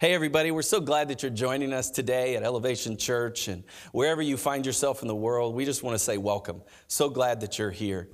Hey, everybody, we're so glad that you're joining us today at Elevation Church and wherever you find yourself in the world. We just want to say welcome. So glad that you're here.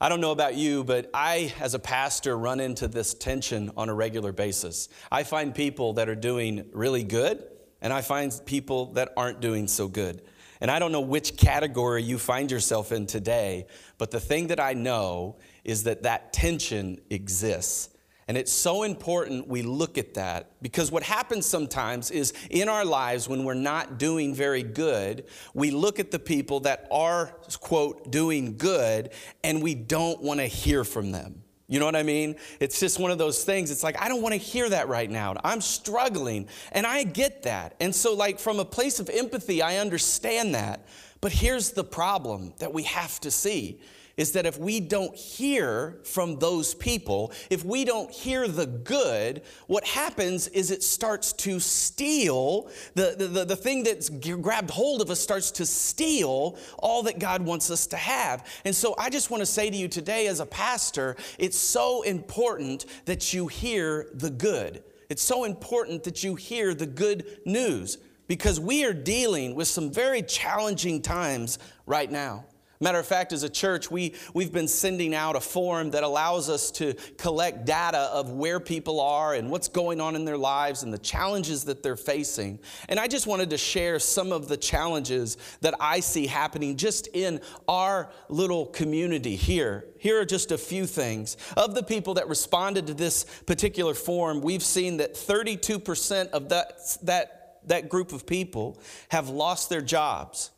I don't know about you, but I, as a pastor, run into this tension on a regular basis. I find people that are doing really good, and I find people that aren't doing so good. And I don't know which category you find yourself in today, but the thing that I know is that that tension exists. And it's so important we look at that because what happens sometimes is in our lives when we're not doing very good, we look at the people that are, quote, doing good and we don't want to hear from them. You know what I mean? It's just one of those things. It's like, I don't want to hear that right now. I'm struggling, and I get that. And so, like, from a place of empathy, I understand that. But here's the problem that we have to see is that if we don't hear from those people, if we don't hear the good, what happens is it starts to steal, the, the, the, thing that's grabbed hold of us starts to steal all that God wants us to have. And so I just want to say to you today, as a pastor, it's so important that you hear the good. It's so important that you hear the good news because we are dealing with some very challenging times right now. Matter of fact, as a church, we, we've been sending out a form that allows us to collect data of where people are and what's going on in their lives and the challenges that they're facing. And I just wanted to share some of the challenges that I see happening just in our little community here. Here are just a few things. Of the people that responded to this particular form, we've seen that 32% of that, that, that group of people have lost their jobs.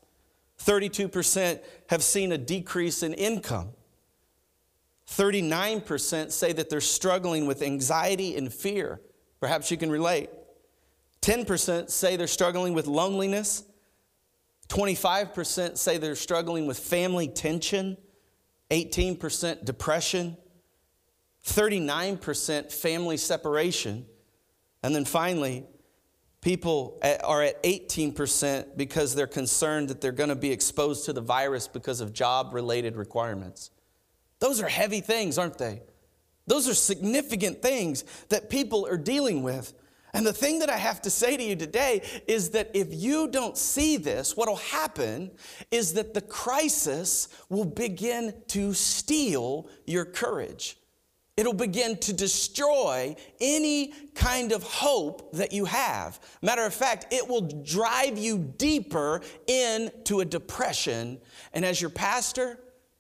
32% have seen a decrease in income. 39% say that they're struggling with anxiety and fear. Perhaps you can relate. 10% say they're struggling with loneliness. 25% say they're struggling with family tension. 18% depression. 39% family separation. And then finally, People are at 18% because they're concerned that they're going to be exposed to the virus because of job related requirements. Those are heavy things, aren't they? Those are significant things that people are dealing with. And the thing that I have to say to you today is that if you don't see this, what will happen is that the crisis will begin to steal your courage. It'll begin to destroy any kind of hope that you have. Matter of fact, it will drive you deeper into a depression. And as your pastor,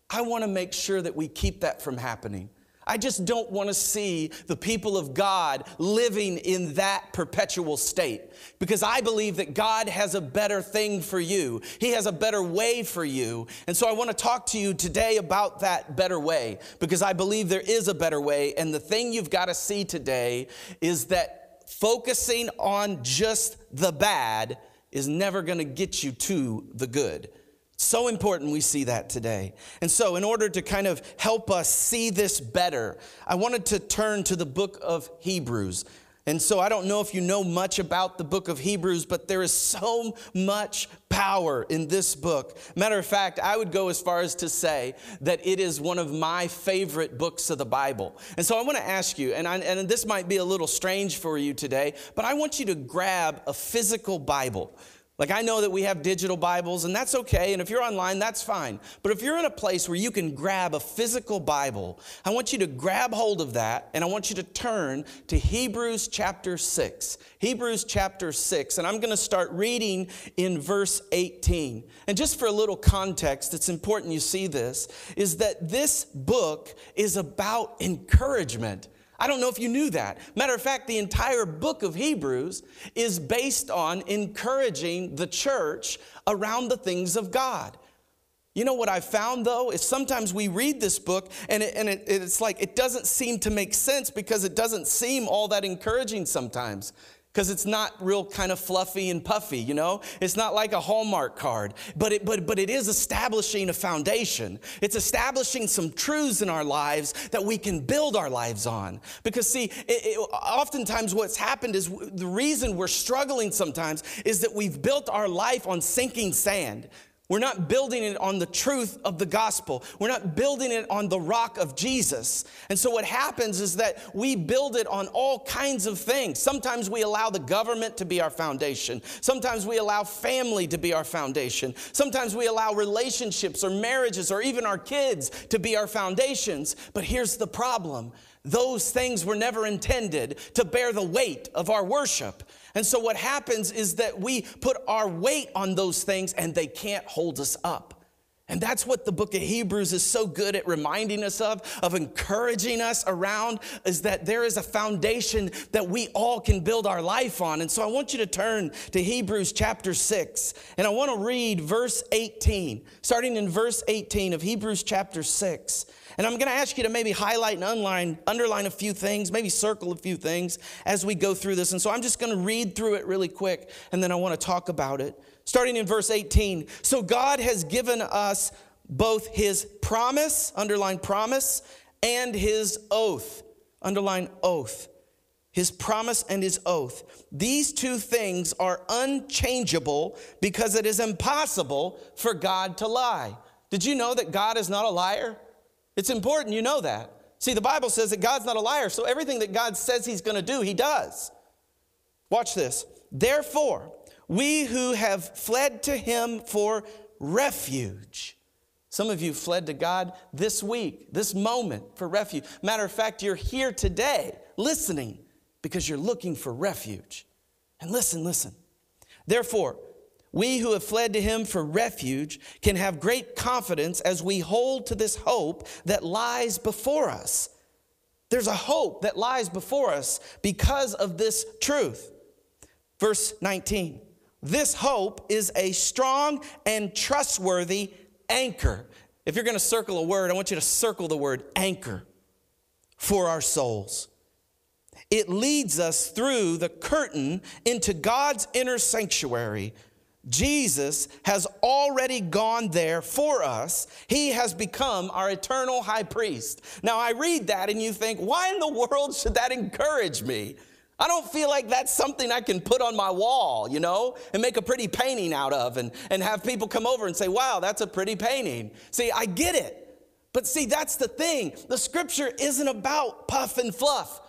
I want to make sure that we keep that from happening. I just don't want to see the people of God living in that perpetual state because I believe that God has a better thing for you. He has a better way for you. And so I want to talk to you today about that better way because I believe there is a better way. And the thing you've got to see today is that focusing on just the bad is never going to get you to the good. So important we see that today. And so, in order to kind of help us see this better, I wanted to turn to the book of Hebrews. And so, I don't know if you know much about the book of Hebrews, but there is so much power in this book. Matter of fact, I would go as far as to say that it is one of my favorite books of the Bible. And so, I want to ask you, and, I, and this might be a little strange for you today, but I want you to grab a physical Bible. Like, I know that we have digital Bibles, and that's okay. And if you're online, that's fine. But if you're in a place where you can grab a physical Bible, I want you to grab hold of that, and I want you to turn to Hebrews chapter 6. Hebrews chapter 6. And I'm going to start reading in verse 18. And just for a little context, it's important you see this, is that this book is about encouragement. I don't know if you knew that. Matter of fact, the entire book of Hebrews is based on encouraging the church around the things of God. You know what I found though is sometimes we read this book and, it, and it, it's like it doesn't seem to make sense because it doesn't seem all that encouraging sometimes because it's not real kind of fluffy and puffy, you know? It's not like a Hallmark card, but it, but, but it is establishing a foundation. It's establishing some truths in our lives that we can build our lives on. Because, see, it, it, oftentimes what's happened is the reason we're struggling sometimes is that we've built our life on sinking sand. We're not building it on the truth of the gospel. We're not building it on the rock of Jesus. And so what happens is that we build it on all kinds of things. Sometimes we allow the government to be our foundation. Sometimes we allow family to be our foundation. Sometimes we allow relationships or marriages or even our kids to be our foundations. But here's the problem. Those things were never intended to bear the weight of our worship. And so what happens is that we put our weight on those things and they can't hold us up. And that's what the book of Hebrews is so good at reminding us of, of encouraging us around, is that there is a foundation that we all can build our life on. And so I want you to turn to Hebrews chapter 6, and I want to read verse 18, starting in verse 18 of Hebrews chapter 6. And I'm going to ask you to maybe highlight and underline, underline a few things, maybe circle a few things as we go through this. And so I'm just going to read through it really quick, and then I want to talk about it. Starting in verse 18. So God has given us both his promise, underline promise, and his oath, underline oath. His promise and his oath. These two things are unchangeable because it is impossible for God to lie. Did you know that God is not a liar? It's important you know that. See, the Bible says that God's not a liar, so everything that God says he's going to do, he does. Watch this. Therefore, we who have fled to him for refuge. Some of you fled to God this week, this moment for refuge. Matter of fact, you're here today listening because you're looking for refuge. And listen, listen. Therefore, we who have fled to him for refuge can have great confidence as we hold to this hope that lies before us. There's a hope that lies before us because of this truth. Verse 19 This hope is a strong and trustworthy anchor. If you're going to circle a word, I want you to circle the word anchor for our souls. It leads us through the curtain into God's inner sanctuary Jesus has already gone there for us. He has become our eternal high priest. Now, I read that and you think, why in the world should that encourage me? I don't feel like that's something I can put on my wall, you know, and make a pretty painting out of and, and have people come over and say, wow, that's a pretty painting. See, I get it. But see, that's the thing. The scripture isn't about puff and fluff.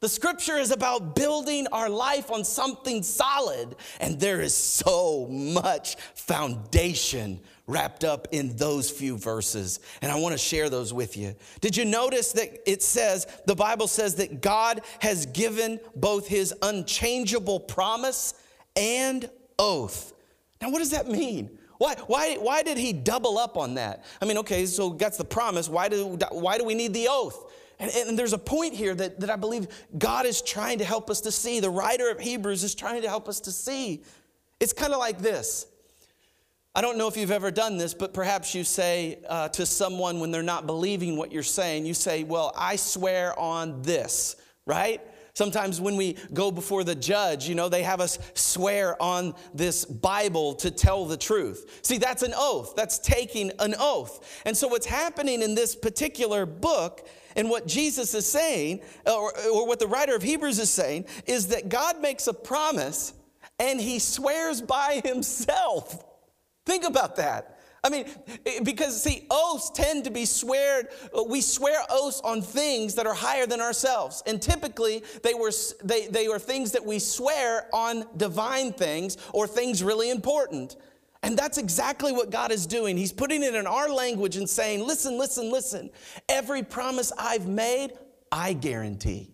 The scripture is about building our life on something solid, and there is so much foundation wrapped up in those few verses. And I want to share those with you. Did you notice that it says, the Bible says that God has given both his unchangeable promise and oath? Now, what does that mean? Why, why, why did he double up on that? I mean, okay, so that's the promise. Why do, why do we need the oath? And, and, there's a point here that, that I believe God is trying to help us to see. The writer of Hebrews is trying to help us to see. It's kind of like this. I don't know if you've ever done this, but perhaps you say uh, to someone when they're not believing what you're saying, you say, Well, I swear on this, right? Sometimes when we go before the judge, you know, they have us swear on this Bible to tell the truth. See, that's an oath. That's taking an oath. And so what's happening in this particular book and what Jesus is saying, or, or what the writer of Hebrews is saying, is that God makes a promise and he swears by himself. Think about that. I mean, because see, oaths tend to be sweared, uh, we swear oaths on things that are higher than ourselves. And typically, they were, they, they were things that we swear on divine things or things really important. And that's exactly what God is doing. He's putting it in our language and saying, listen, listen, listen. Every promise I've made, I guarantee.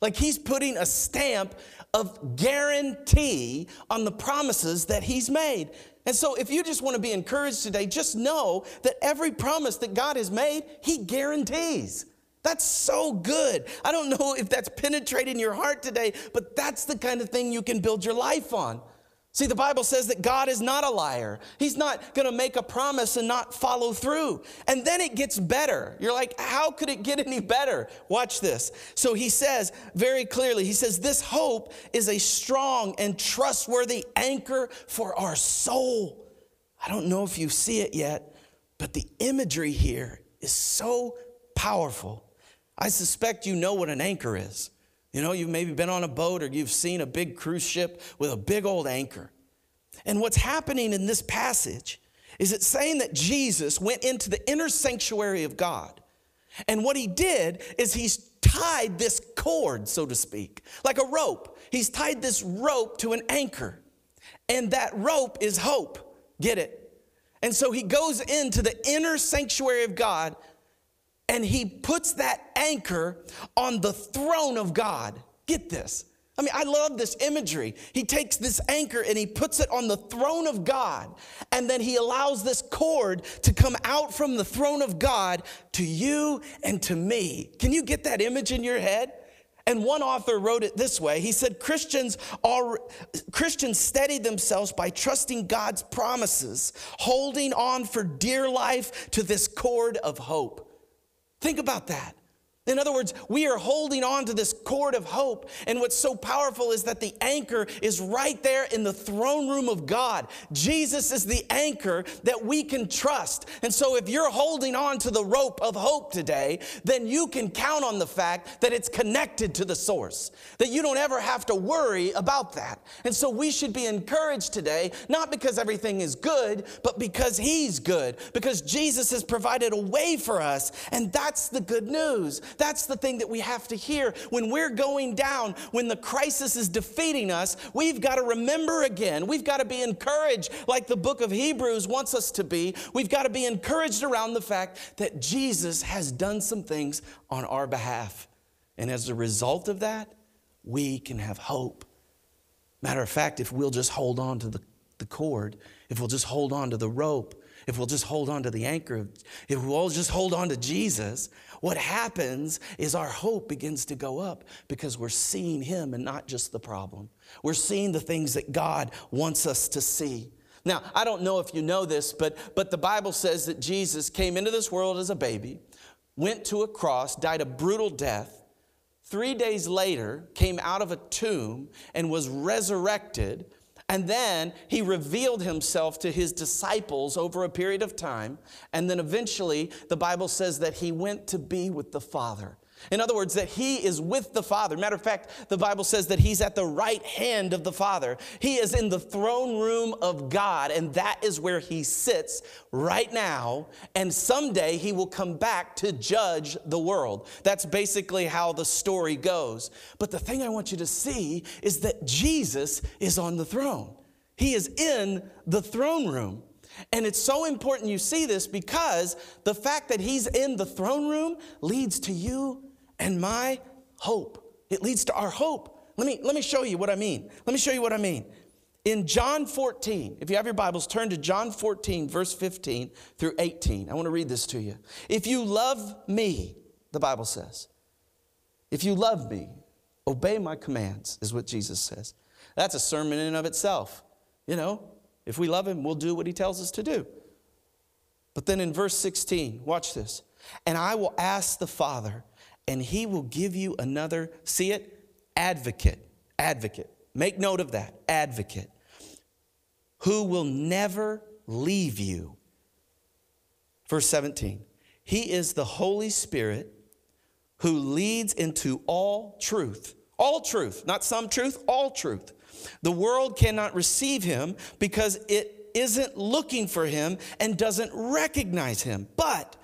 Like he's putting a stamp of guarantee on the promises that he's made. And so, if you just want to be encouraged today, just know that every promise that God has made, he guarantees. That's so good. I don't know if that's penetrating your heart today, but that's the kind of thing you can build your life on. See, the Bible says that God is not a liar. He's not going to make a promise and not follow through. And then it gets better. You're like, how could it get any better? Watch this. So he says very clearly, he says, This hope is a strong and trustworthy anchor for our soul. I don't know if you see it yet, but the imagery here is so powerful. I suspect you know what an anchor is. You know, you've maybe been on a boat or you've seen a big cruise ship with a big old anchor. And what's happening in this passage is it saying that Jesus went into the inner sanctuary of God. And what he did is he's tied this cord, so to speak, like a rope. He's tied this rope to an anchor. And that rope is hope. Get it? And so he goes into the inner sanctuary of God and he puts that anchor on the throne of God. Get this. I mean, I love this imagery. He takes this anchor and he puts it on the throne of God, and then he allows this cord to come out from the throne of God to you and to me. Can you get that image in your head? And one author wrote it this way. He said Christians are Christians steady themselves by trusting God's promises, holding on for dear life to this cord of hope. Think about that. In other words, we are holding on to this cord of hope. And what's so powerful is that the anchor is right there in the throne room of God. Jesus is the anchor that we can trust. And so if you're holding on to the rope of hope today, then you can count on the fact that it's connected to the source, that you don't ever have to worry about that. And so we should be encouraged today, not because everything is good, but because He's good, because Jesus has provided a way for us. And that's the good news that's the thing that we have to hear. When we're going down, when the crisis is defeating us, we've got to remember again. We've got to be encouraged like the book of Hebrews wants us to be. We've got to be encouraged around the fact that Jesus has done some things on our behalf. And as a result of that, we can have hope. Matter of fact, if we'll just hold on to the, the cord, if we'll just hold on to the rope, if we'll just hold on to the anchor, if we'll just hold on to Jesus, what happens is our hope begins to go up because we're seeing Him and not just the problem. We're seeing the things that God wants us to see. Now, I don't know if you know this, but, but the Bible says that Jesus came into this world as a baby, went to a cross, died a brutal death, three days later came out of a tomb and was resurrected and then he revealed himself to his disciples over a period of time. And then eventually, the Bible says that he went to be with the Father. In other words, that he is with the Father. Matter of fact, the Bible says that he's at the right hand of the Father. He is in the throne room of God, and that is where he sits right now. And someday he will come back to judge the world. That's basically how the story goes. But the thing I want you to see is that Jesus is on the throne, he is in the throne room. And it's so important you see this because the fact that he's in the throne room leads to you and my hope. It leads to our hope. Let me, let me show you what I mean. Let me show you what I mean. In John 14, if you have your Bibles, turn to John 14, verse 15 through 18. I want to read this to you. If you love me, the Bible says, if you love me, obey my commands, is what Jesus says. That's a sermon in and of itself. You know, if we love him, we'll do what he tells us to do. But then in verse 16, watch this. And I will ask the Father, and he will give you another, see it? Advocate. Advocate. Make note of that. Advocate. Who will never leave you. Verse 17. He is the Holy Spirit who leads into all truth. All truth, not some truth, all truth. The world cannot receive him because it isn't looking for him and doesn't recognize him. But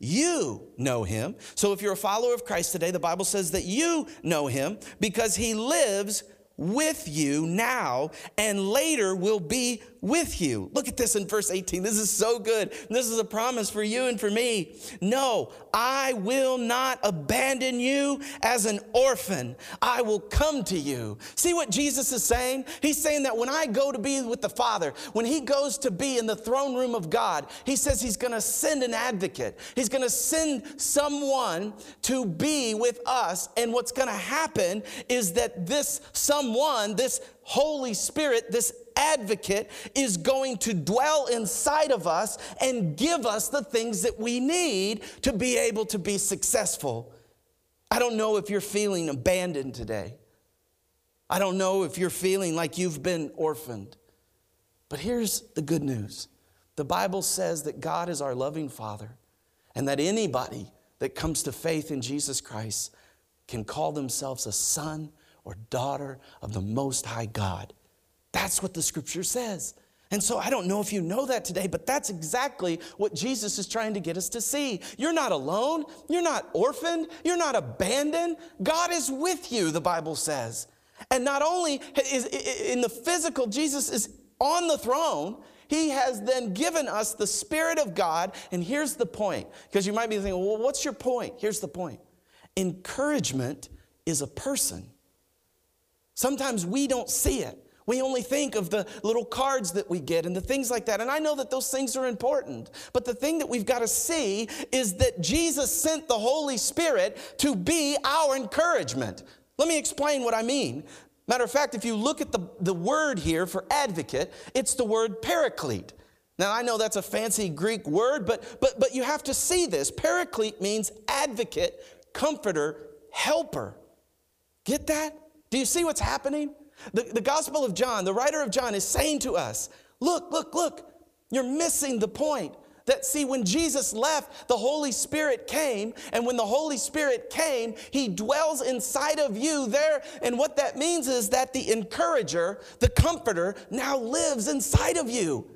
you know him. So if you're a follower of Christ today, the Bible says that you know him because he lives with you now and later will be with you. Look at this in verse 18. This is so good. This is a promise for you and for me. No, I will not abandon you as an orphan. I will come to you. See what Jesus is saying? He's saying that when I go to be with the Father, when he goes to be in the throne room of God, he says he's going to send an advocate. He's going to send someone to be with us. And what's going to happen is that this someone, this Holy Spirit, this advocate, is going to dwell inside of us and give us the things that we need to be able to be successful. I don't know if you're feeling abandoned today. I don't know if you're feeling like you've been orphaned. But here's the good news the Bible says that God is our loving Father, and that anybody that comes to faith in Jesus Christ can call themselves a son or daughter of the Most High God. That's what the scripture says. And so I don't know if you know that today, but that's exactly what Jesus is trying to get us to see. You're not alone. You're not orphaned. You're not abandoned. God is with you, the Bible says. And not only is in the physical, Jesus is on the throne, he has then given us the Spirit of God. And here's the point, because you might be thinking, well, what's your point? Here's the point encouragement is a person. Sometimes we don't see it. We only think of the little cards that we get and the things like that. And I know that those things are important. But the thing that we've got to see is that Jesus sent the Holy Spirit to be our encouragement. Let me explain what I mean. Matter of fact, if you look at the, the word here for advocate, it's the word paraclete. Now, I know that's a fancy Greek word, but, but, but you have to see this. Paraclete means advocate, comforter, helper. Get that? Do you see what's happening? The, the Gospel of John, the writer of John is saying to us, look, look, look, you're missing the point. That, see, when Jesus left, the Holy Spirit came, and when the Holy Spirit came, He dwells inside of you there. And what that means is that the encourager, the comforter, now lives inside of you.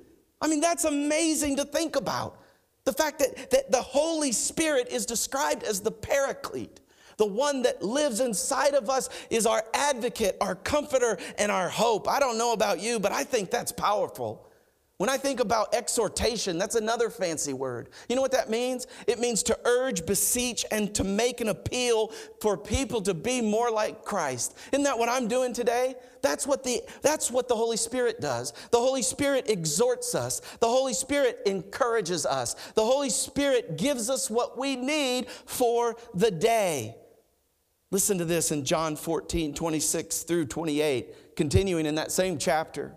I mean, that's amazing to think about. The fact that, that the Holy Spirit is described as the paraclete. The one that lives inside of us is our advocate, our comforter, and our hope. I don't know about you, but I think that's powerful. When I think about exhortation, that's another fancy word. You know what that means? It means to urge, beseech, and to make an appeal for people to be more like Christ. Isn't that what I'm doing today? That's what the, that's what the Holy Spirit does. The Holy Spirit exhorts us, the Holy Spirit encourages us, the Holy Spirit gives us what we need for the day. Listen to this in John 14, 26 through 28, continuing in that same chapter.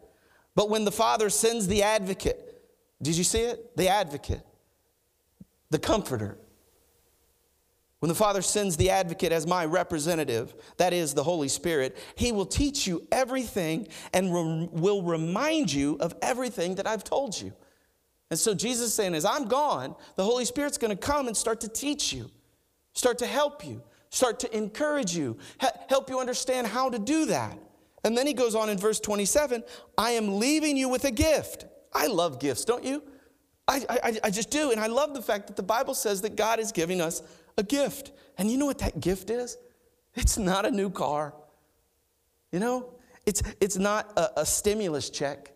But when the Father sends the advocate, did you see it? The advocate, the comforter. When the Father sends the advocate as my representative, that is the Holy Spirit, he will teach you everything and re- will remind you of everything that I've told you. And so Jesus is saying, as I'm gone, the Holy Spirit's going to come and start to teach you, start to help you, start to encourage you, help you understand how to do that. And then he goes on in verse 27 I am leaving you with a gift. I love gifts, don't you? I, I, I just do. And I love the fact that the Bible says that God is giving us a gift. And you know what that gift is? It's not a new car. You know, it's, it's not a, a stimulus check.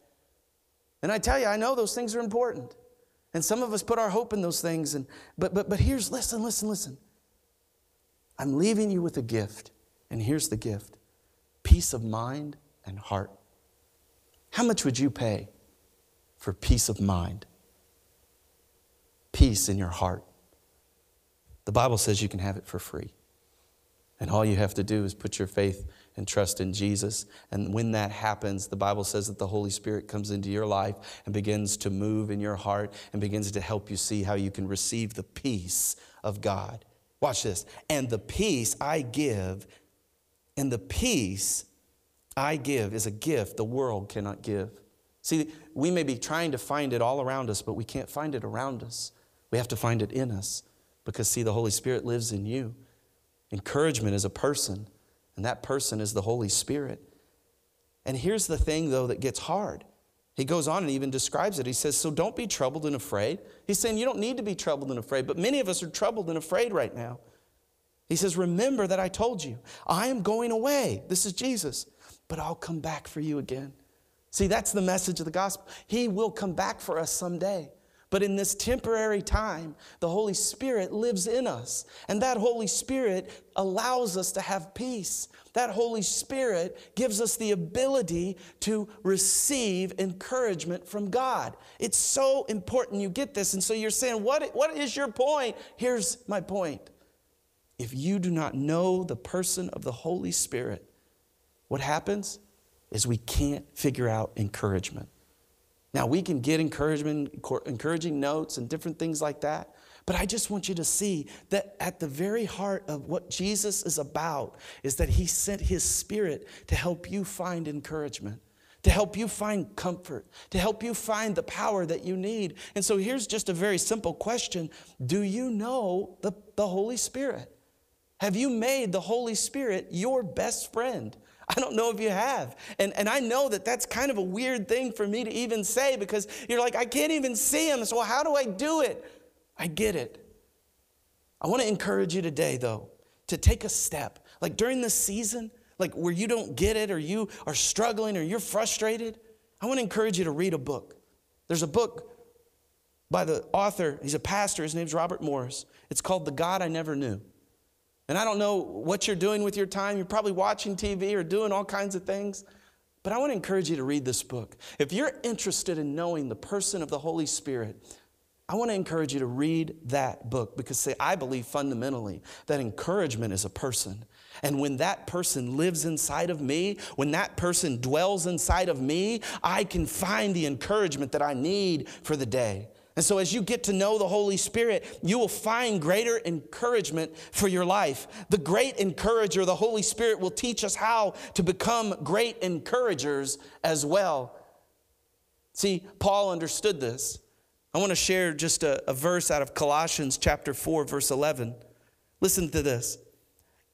And I tell you, I know those things are important. And some of us put our hope in those things. And, but, but, but here's, listen, listen, listen. I'm leaving you with a gift, and here's the gift peace of mind and heart. How much would you pay for peace of mind? Peace in your heart. The Bible says you can have it for free. And all you have to do is put your faith and trust in Jesus. And when that happens, the Bible says that the Holy Spirit comes into your life and begins to move in your heart and begins to help you see how you can receive the peace of God. Watch this. And the peace I give, and the peace I give is a gift the world cannot give. See, we may be trying to find it all around us, but we can't find it around us. We have to find it in us because, see, the Holy Spirit lives in you. Encouragement is a person, and that person is the Holy Spirit. And here's the thing, though, that gets hard he goes on and even describes it. He says, So don't be troubled and afraid. He's saying you don't need to be troubled and afraid, but many of us are troubled and afraid right now. He says, Remember that I told you, I am going away. This is Jesus, but I'll come back for you again. See, that's the message of the gospel. He will come back for us someday. But in this temporary time, the Holy Spirit lives in us. And that Holy Spirit allows us to have peace. That Holy Spirit gives us the ability to receive encouragement from God. It's so important you get this. And so you're saying, what, what is your point? Here's my point. If you do not know the person of the Holy Spirit, what happens is we can't figure out encouragement. Now, we can get encouragement, encouraging notes and different things like that. But I just want you to see that at the very heart of what Jesus is about is that he sent his spirit to help you find encouragement, to help you find comfort, to help you find the power that you need. And so here's just a very simple question Do you know the, the Holy Spirit? Have you made the Holy Spirit your best friend? I don't know if you have. And, and I know that that's kind of a weird thing for me to even say because you're like, I can't even see him. So, how do I do it? I get it. I want to encourage you today, though, to take a step. Like during this season, like where you don't get it or you are struggling or you're frustrated, I want to encourage you to read a book. There's a book by the author, he's a pastor, his name's Robert Morris. It's called The God I Never Knew. And I don't know what you're doing with your time. You're probably watching TV or doing all kinds of things. But I want to encourage you to read this book. If you're interested in knowing the person of the Holy Spirit, I want to encourage you to read that book because, say, I believe fundamentally that encouragement is a person. And when that person lives inside of me, when that person dwells inside of me, I can find the encouragement that I need for the day. And so, as you get to know the Holy Spirit, you will find greater encouragement for your life. The great encourager, the Holy Spirit, will teach us how to become great encouragers as well. See, Paul understood this. I want to share just a, a verse out of Colossians chapter 4, verse 11. Listen to this.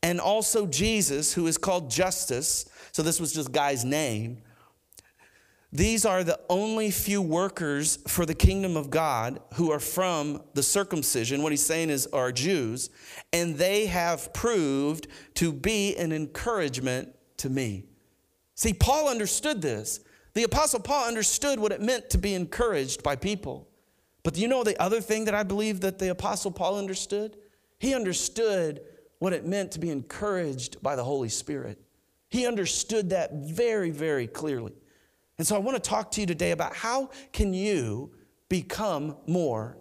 And also Jesus, who is called Justus, so this was just guy's name these are the only few workers for the kingdom of God who are from the circumcision. What he's saying is are Jews, and they have proved to be an encouragement to me. See, Paul understood this. The apostle Paul understood what it meant to be encouraged by people. But do you know the other thing that I believe that the apostle Paul understood? He understood what it meant to be encouraged by the Holy Spirit. He understood that very, very clearly. And so I want to talk to you today about how can you become more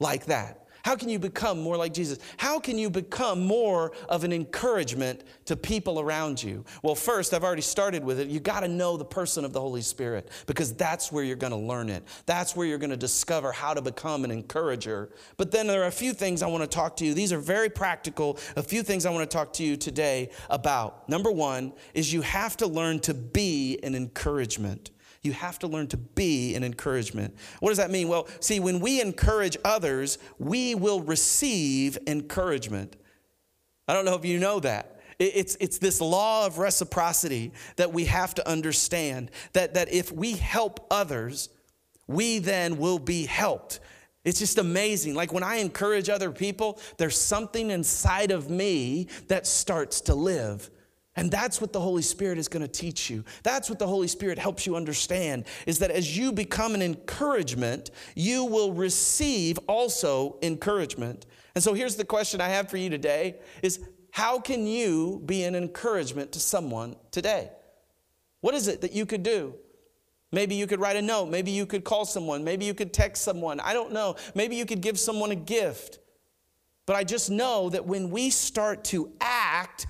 like that? How can you become more like Jesus? How can you become more of an encouragement to people around you? Well, first, I've already started with it. You got to know the person of the Holy Spirit because that's where you're going to learn it. That's where you're going to discover how to become an encourager. But then there are a few things I want to talk to you. These are very practical. A few things I want to talk to you today about. Number one is you have to learn to be an encouragement. You have to learn to be an encouragement. What does that mean? Well, see, when we encourage others, we will receive encouragement. I don't know if you know that. It's, it's this law of reciprocity that we have to understand that, that if we help others, we then will be helped. It's just amazing. Like when I encourage other people, there's something inside of me that starts to live. And that's what the Holy Spirit is going to teach you. That's what the Holy Spirit helps you understand is that as you become an encouragement, you will receive also encouragement. And so here's the question I have for you today is how can you be an encouragement to someone today? What is it that you could do? Maybe you could write a note, maybe you could call someone, maybe you could text someone. I don't know. Maybe you could give someone a gift. But I just know that when we start to act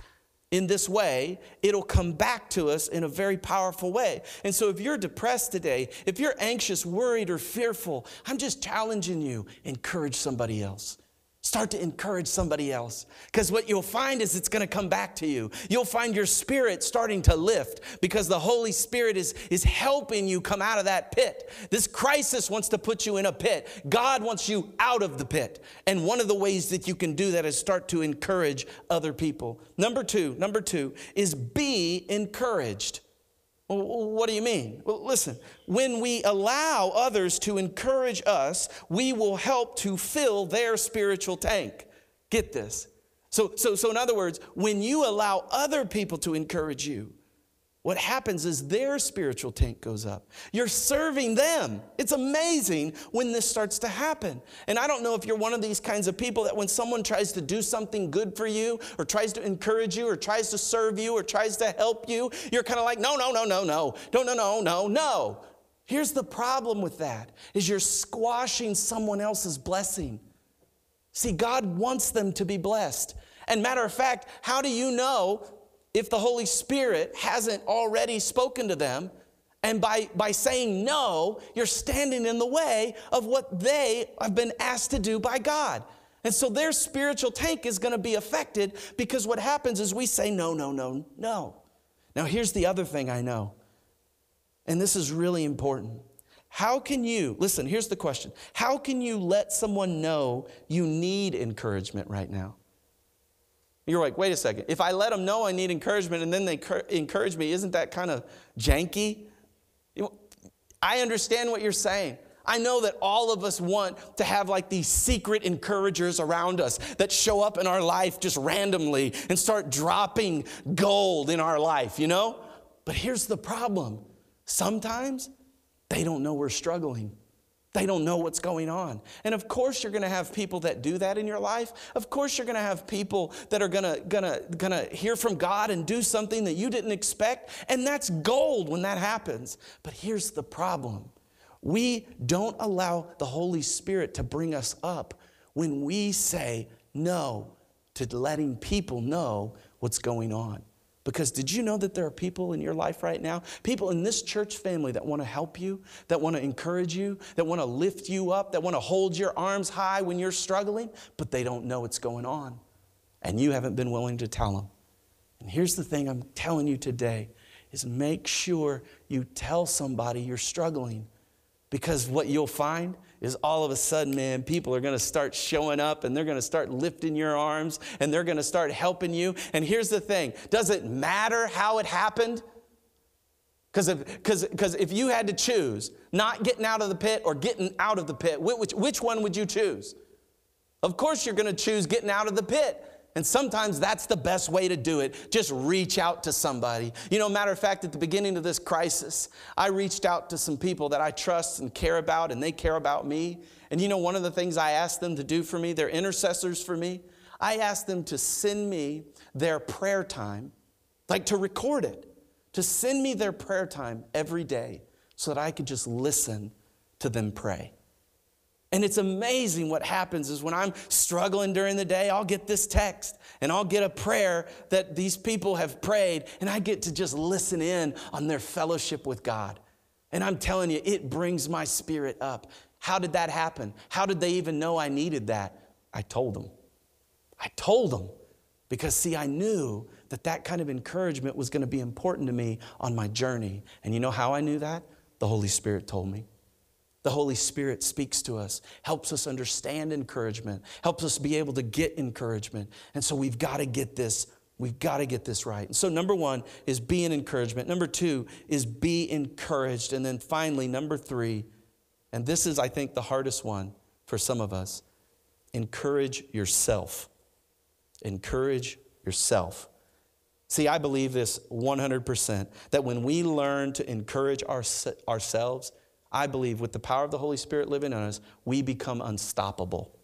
in this way, it'll come back to us in a very powerful way. And so, if you're depressed today, if you're anxious, worried, or fearful, I'm just challenging you encourage somebody else. Start to encourage somebody else. Because what you'll find is it's going to come back to you. You'll find your spirit starting to lift because the Holy Spirit is, is helping you come out of that pit. This crisis wants to put you in a pit. God wants you out of the pit. And one of the ways that you can do that is start to encourage other people. Number two, number two is be encouraged. What do you mean? Well, listen, when we allow others to encourage us, we will help to fill their spiritual tank. Get this. So, so, so in other words, when you allow other people to encourage you, what happens is their spiritual tank goes up. You're serving them. It's amazing when this starts to happen. And I don't know if you're one of these kinds of people that when someone tries to do something good for you, or tries to encourage you, or tries to serve you, or tries to help you, you're kind of like, no, no, no, no, no, no, no, no, no, no. Here's the problem with that is you're squashing someone else's blessing. See, God wants them to be blessed. And matter of fact, how do you know if the Holy Spirit hasn't already spoken to them. And by, by saying no, you're standing in the way of what they have been asked to do by God. And so their spiritual tank is going to be affected because what happens is we say no, no, no, no. Now, here's the other thing I know, and this is really important. How can you, listen, here's the question How can you let someone know you need encouragement right now? You're like, wait a second. If I let them know I need encouragement and then they encourage me, isn't that kind of janky? I understand what you're saying. I know that all of us want to have like these secret encouragers around us that show up in our life just randomly and start dropping gold in our life, you know? But here's the problem sometimes they don't know we're struggling. They don't know what's going on. And of course, you're going to have people that do that in your life. Of course, you're going to have people that are going to, going to, going to hear from God and do something that you didn't expect. And that's gold when that happens. But here's the problem we don't allow the Holy Spirit to bring us up when we say no to letting people know what's going on. Because did you know that there are people in your life right now, people in this church family that want to help you, that want to encourage you, that want to lift you up, that want to hold your arms high when you're struggling, but they don't know what's going on. And you haven't been willing to tell them. And here's the thing I'm telling you today is make sure you tell somebody you're struggling because what you'll find is all of a sudden, man, people are going to start showing up and they're going to start lifting your arms and they're going to start helping you. And here's the thing does it matter how it happened? Because if, if you had to choose not getting out of the pit or getting out of the pit, which, which one would you choose? Of course, you're going to choose getting out of the pit. And sometimes that's the best way to do it. Just reach out to somebody. You know, matter of fact, at the beginning of this crisis, I reached out to some people that I trust and care about, and they care about me. And you know, one of the things I asked them to do for me, they're intercessors for me. I asked them to send me their prayer time, like to record it, to send me their prayer time every day so that I could just listen to them pray. And it's amazing what happens is when I'm struggling during the day, I'll get this text and I'll get a prayer that these people have prayed, and I get to just listen in on their fellowship with God. And I'm telling you, it brings my spirit up. How did that happen? How did they even know I needed that? I told them. I told them because, see, I knew that that kind of encouragement was going to be important to me on my journey. And you know how I knew that? The Holy Spirit told me. The Holy Spirit speaks to us, helps us understand encouragement, helps us be able to get encouragement. And so we've got to get this, we've got to get this right. And so number one is be an encouragement. Number two is be encouraged. And then finally, number three, and this is, I think, the hardest one for some of us encourage yourself. Encourage yourself. See, I believe this 100% that when we learn to encourage our, ourselves, I believe with the power of the Holy Spirit living in us, we become unstoppable.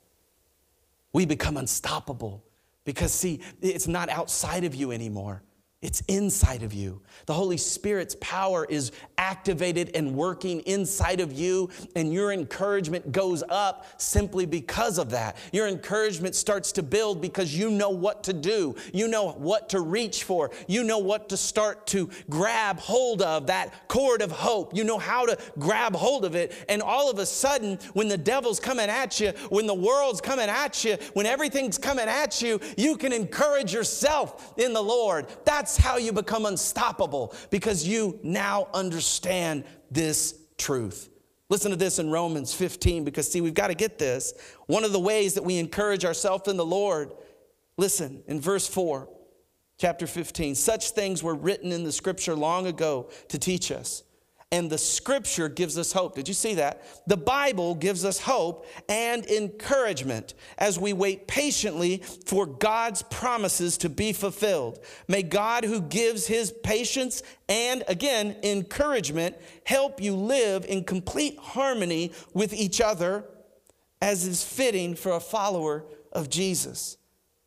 We become unstoppable because, see, it's not outside of you anymore. It's inside of you. The Holy Spirit's power is activated and working inside of you, and your encouragement goes up simply because of that. Your encouragement starts to build because you know what to do. You know what to reach for. You know what to start to grab hold of, that cord of hope. You know how to grab hold of it. And all of a sudden, when the devil's coming at you, when the world's coming at you, when everything's coming at you, you can encourage yourself in the Lord. That's that's how you become unstoppable because you now understand this truth. Listen to this in Romans 15 because, see, we've got to get this. One of the ways that we encourage ourselves in the Lord, listen, in verse 4, chapter 15, such things were written in the scripture long ago to teach us and the scripture gives us hope. Did you see that? The Bible gives us hope and encouragement as we wait patiently for God's promises to be fulfilled. May God, who gives his patience and again encouragement, help you live in complete harmony with each other as is fitting for a follower of Jesus.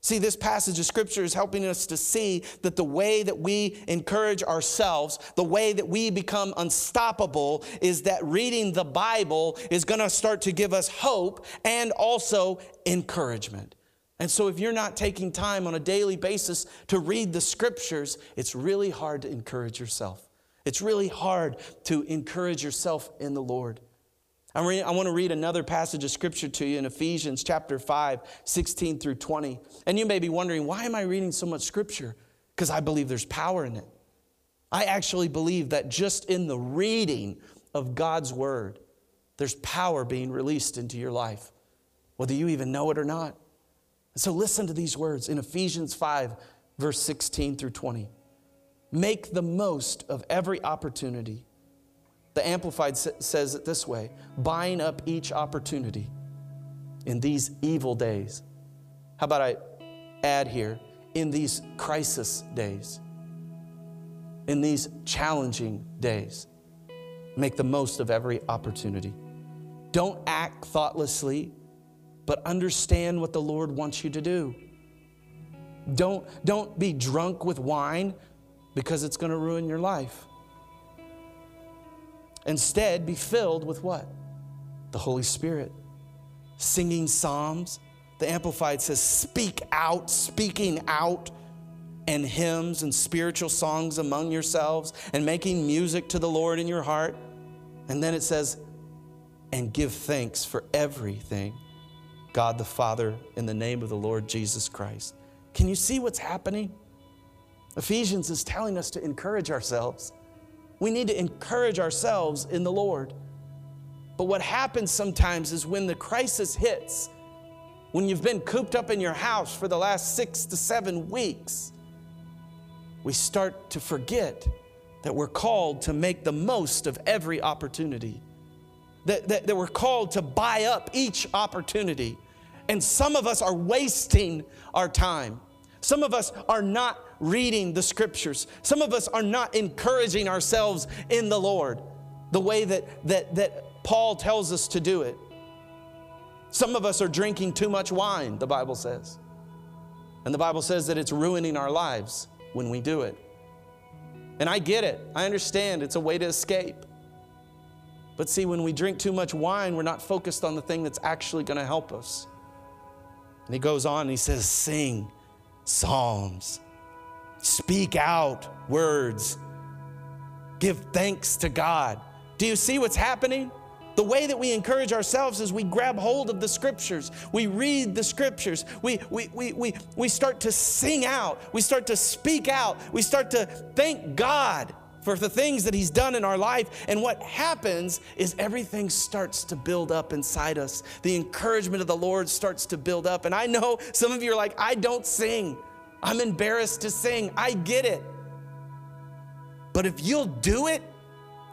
See, this passage of scripture is helping us to see that the way that we encourage ourselves, the way that we become unstoppable, is that reading the Bible is going to start to give us hope and also encouragement. And so, if you're not taking time on a daily basis to read the scriptures, it's really hard to encourage yourself. It's really hard to encourage yourself in the Lord. Re- I want to read another passage of scripture to you in Ephesians chapter 5, 16 through 20. And you may be wondering, why am I reading so much scripture? Because I believe there's power in it. I actually believe that just in the reading of God's word, there's power being released into your life, whether you even know it or not. So listen to these words in Ephesians 5, verse 16 through 20. Make the most of every opportunity. The Amplified says it this way buying up each opportunity in these evil days. How about I add here, in these crisis days, in these challenging days? Make the most of every opportunity. Don't act thoughtlessly, but understand what the Lord wants you to do. Don't, don't be drunk with wine because it's going to ruin your life. Instead, be filled with what? The Holy Spirit. Singing psalms. The Amplified says, speak out, speaking out, and hymns and spiritual songs among yourselves, and making music to the Lord in your heart. And then it says, and give thanks for everything, God the Father, in the name of the Lord Jesus Christ. Can you see what's happening? Ephesians is telling us to encourage ourselves. We need to encourage ourselves in the Lord. But what happens sometimes is when the crisis hits, when you've been cooped up in your house for the last six to seven weeks, we start to forget that we're called to make the most of every opportunity, that, that, that we're called to buy up each opportunity. And some of us are wasting our time. Some of us are not reading the scriptures. Some of us are not encouraging ourselves in the Lord the way that, that, that Paul tells us to do it. Some of us are drinking too much wine, the Bible says. And the Bible says that it's ruining our lives when we do it. And I get it. I understand it's a way to escape. But see, when we drink too much wine, we're not focused on the thing that's actually going to help us. And he goes on and he says, Sing psalms, speak out words, give thanks to God. Do you see what's happening? The way that we encourage ourselves is we grab hold of the scriptures. We read the scriptures. We, we, we, we, we start to sing out. We start to speak out. We start to thank God for the things that He's done in our life. And what happens is everything starts to build up inside us. The encouragement of the Lord starts to build up. And I know some of you are like, I don't sing. I'm embarrassed to sing. I get it. But if you'll do it,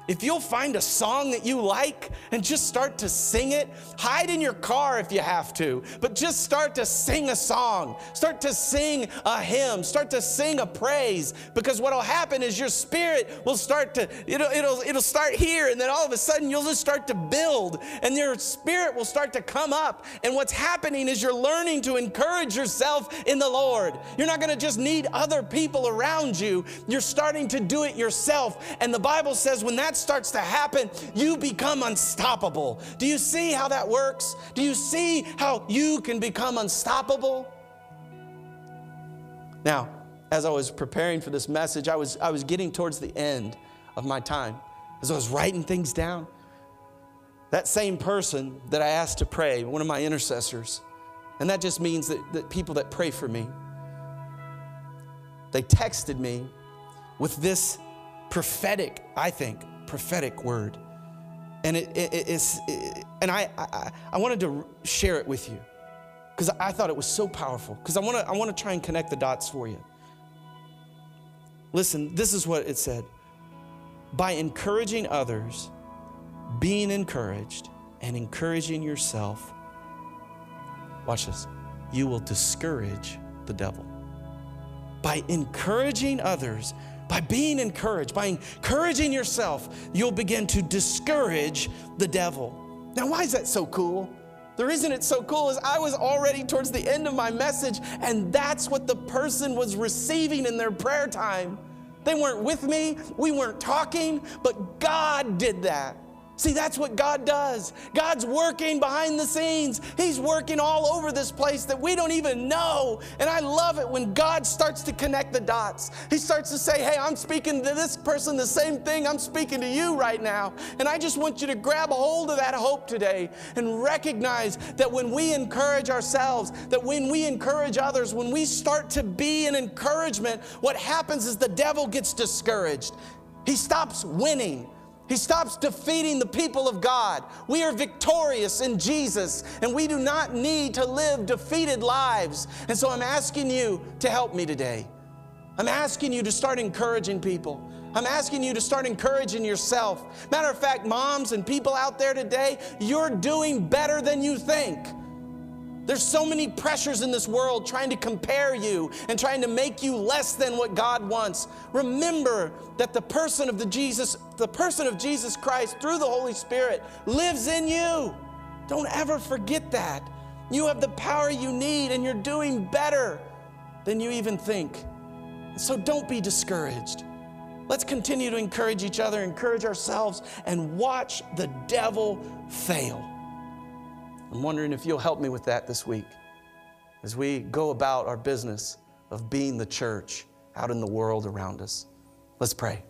if you'll find a song that you like and just start to sing it, hide in your car if you have to, but just start to sing a song. Start to sing a hymn. Start to sing a praise because what'll happen is your spirit will start to, it'll, it'll, it'll start here and then all of a sudden you'll just start to build and your spirit will start to come up. And what's happening is you're learning to encourage yourself in the Lord. You're not going to just need other people around you. You're starting to do it yourself. And the Bible says when that's starts to happen, you become unstoppable. Do you see how that works? Do you see how you can become unstoppable? Now, as I was preparing for this message, I was, I was getting towards the end of my time. As I was writing things down, that same person that I asked to pray, one of my intercessors, and that just means that, that people that pray for me, they texted me with this prophetic, I think, prophetic word. And it, it, it's, it, and I, I, I wanted to share it with you because I thought it was so powerful because I want to I want to try and connect the dots for you. Listen, this is what it said. By encouraging others, being encouraged, and encouraging yourself, watch this, you will discourage the devil. By encouraging others, by being encouraged, by encouraging yourself, you'll begin to discourage the devil. Now, why is that so cool? The reason it's so cool is I was already towards the end of my message, and that's what the person was receiving in their prayer time. They weren't with me, we weren't talking, but God did that. See, that's what God does. God's working behind the scenes. He's working all over this place that we don't even know. And I love it when God starts to connect the dots. He starts to say, Hey, I'm speaking to this person the same thing I'm speaking to you right now. And I just want you to grab a hold of that hope today and recognize that when we encourage ourselves, that when we encourage others, when we start to be an encouragement, what happens is the devil gets discouraged. He stops winning. He stops defeating the people of God. We are victorious in Jesus, and we do not need to live defeated lives. And so I'm asking you to help me today. I'm asking you to start encouraging people. I'm asking you to start encouraging yourself. Matter of fact, moms and people out there today, you're doing better than you think. There's so many pressures in this world trying to compare you and trying to make you less than what God wants. Remember that the person of the Jesus, the person of Jesus Christ through the Holy Spirit lives in you. Don't ever forget that. You have the power you need and you're doing better than you even think. So don't be discouraged. Let's continue to encourage each other, encourage ourselves, and watch the devil fail. I'm wondering if you'll help me with that this week as we go about our business of being the church out in the world around us. Let's pray.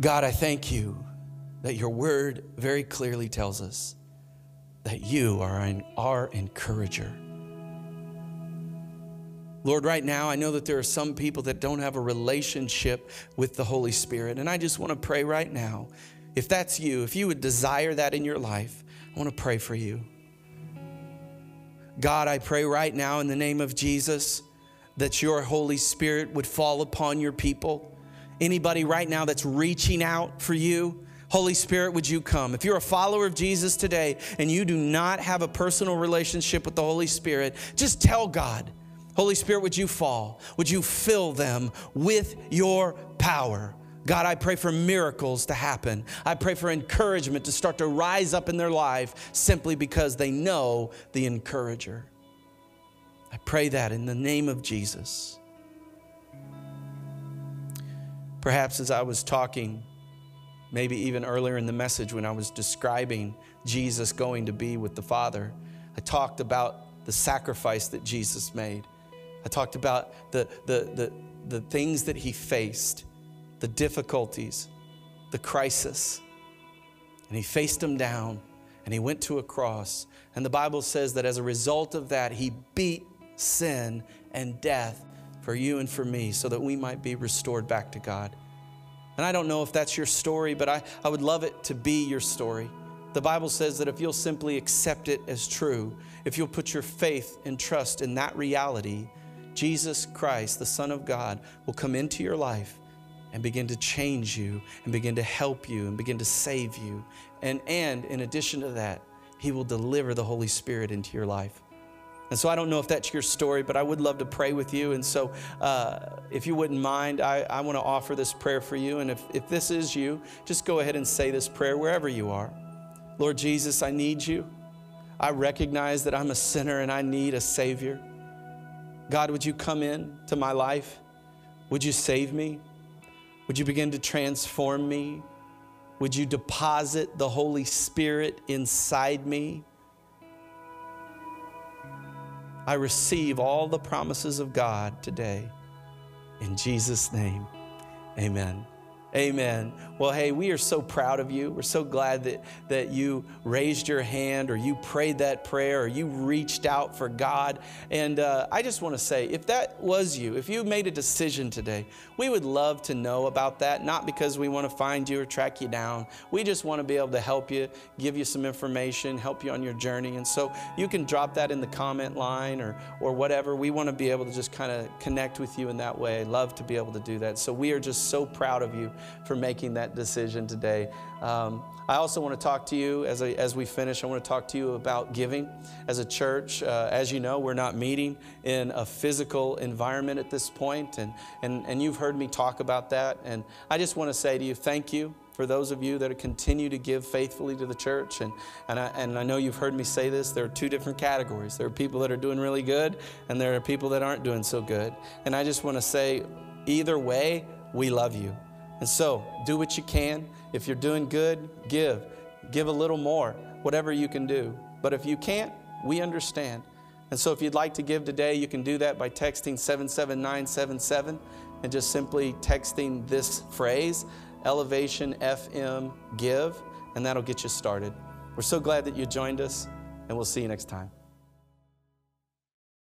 God, I thank you that your word very clearly tells us that you are an, our encourager. Lord, right now, I know that there are some people that don't have a relationship with the Holy Spirit. And I just want to pray right now if that's you, if you would desire that in your life, I want to pray for you. God, I pray right now in the name of Jesus that your Holy Spirit would fall upon your people. Anybody right now that's reaching out for you, Holy Spirit, would you come? If you're a follower of Jesus today and you do not have a personal relationship with the Holy Spirit, just tell God, Holy Spirit, would you fall? Would you fill them with your power? God, I pray for miracles to happen. I pray for encouragement to start to rise up in their life simply because they know the encourager. I pray that in the name of Jesus. Perhaps as I was talking, maybe even earlier in the message when I was describing Jesus going to be with the Father, I talked about the sacrifice that Jesus made. I talked about the, the, the, the things that he faced the difficulties, the crisis. And he faced them down and he went to a cross. And the Bible says that as a result of that, he beat sin and death for you and for me so that we might be restored back to God. And I don't know if that's your story, but I, I would love it to be your story. The Bible says that if you'll simply accept it as true, if you'll put your faith and trust in that reality, Jesus Christ, the Son of God, will come into your life and begin to change you and begin to help you and begin to save you. And, and in addition to that, He will deliver the Holy Spirit into your life. And so I don't know if that's your story, but I would love to pray with you. And so uh, if you wouldn't mind, I, I want to offer this prayer for you. And if, if this is you, just go ahead and say this prayer wherever you are. Lord Jesus, I need you. I recognize that I'm a sinner and I need a Savior. God, would you come in to my life? Would you save me? Would you begin to transform me? Would you deposit the Holy Spirit inside me? I receive all the promises of God today. In Jesus' name, amen. Amen. Well, hey, we are so proud of you. We're so glad that, that you raised your hand or you prayed that prayer or you reached out for God. And uh, I just want to say, if that was you, if you made a decision today, we would love to know about that, not because we want to find you or track you down. We just want to be able to help you, give you some information, help you on your journey. And so you can drop that in the comment line or, or whatever. We want to be able to just kind of connect with you in that way. Love to be able to do that. So we are just so proud of you for making that decision today. Um, I also want to talk to you as, I, as we finish. I want to talk to you about giving as a church. Uh, as you know, we're not meeting in a physical environment at this point, and, and, and you've heard me talk about that. And I just want to say to you, thank you for those of you that continue to give faithfully to the church. And, and, I, and I know you've heard me say this there are two different categories there are people that are doing really good, and there are people that aren't doing so good. And I just want to say, either way, we love you. And so, do what you can. If you're doing good, give. Give a little more, whatever you can do. But if you can't, we understand. And so, if you'd like to give today, you can do that by texting 77977 and just simply texting this phrase, Elevation FM Give, and that'll get you started. We're so glad that you joined us, and we'll see you next time.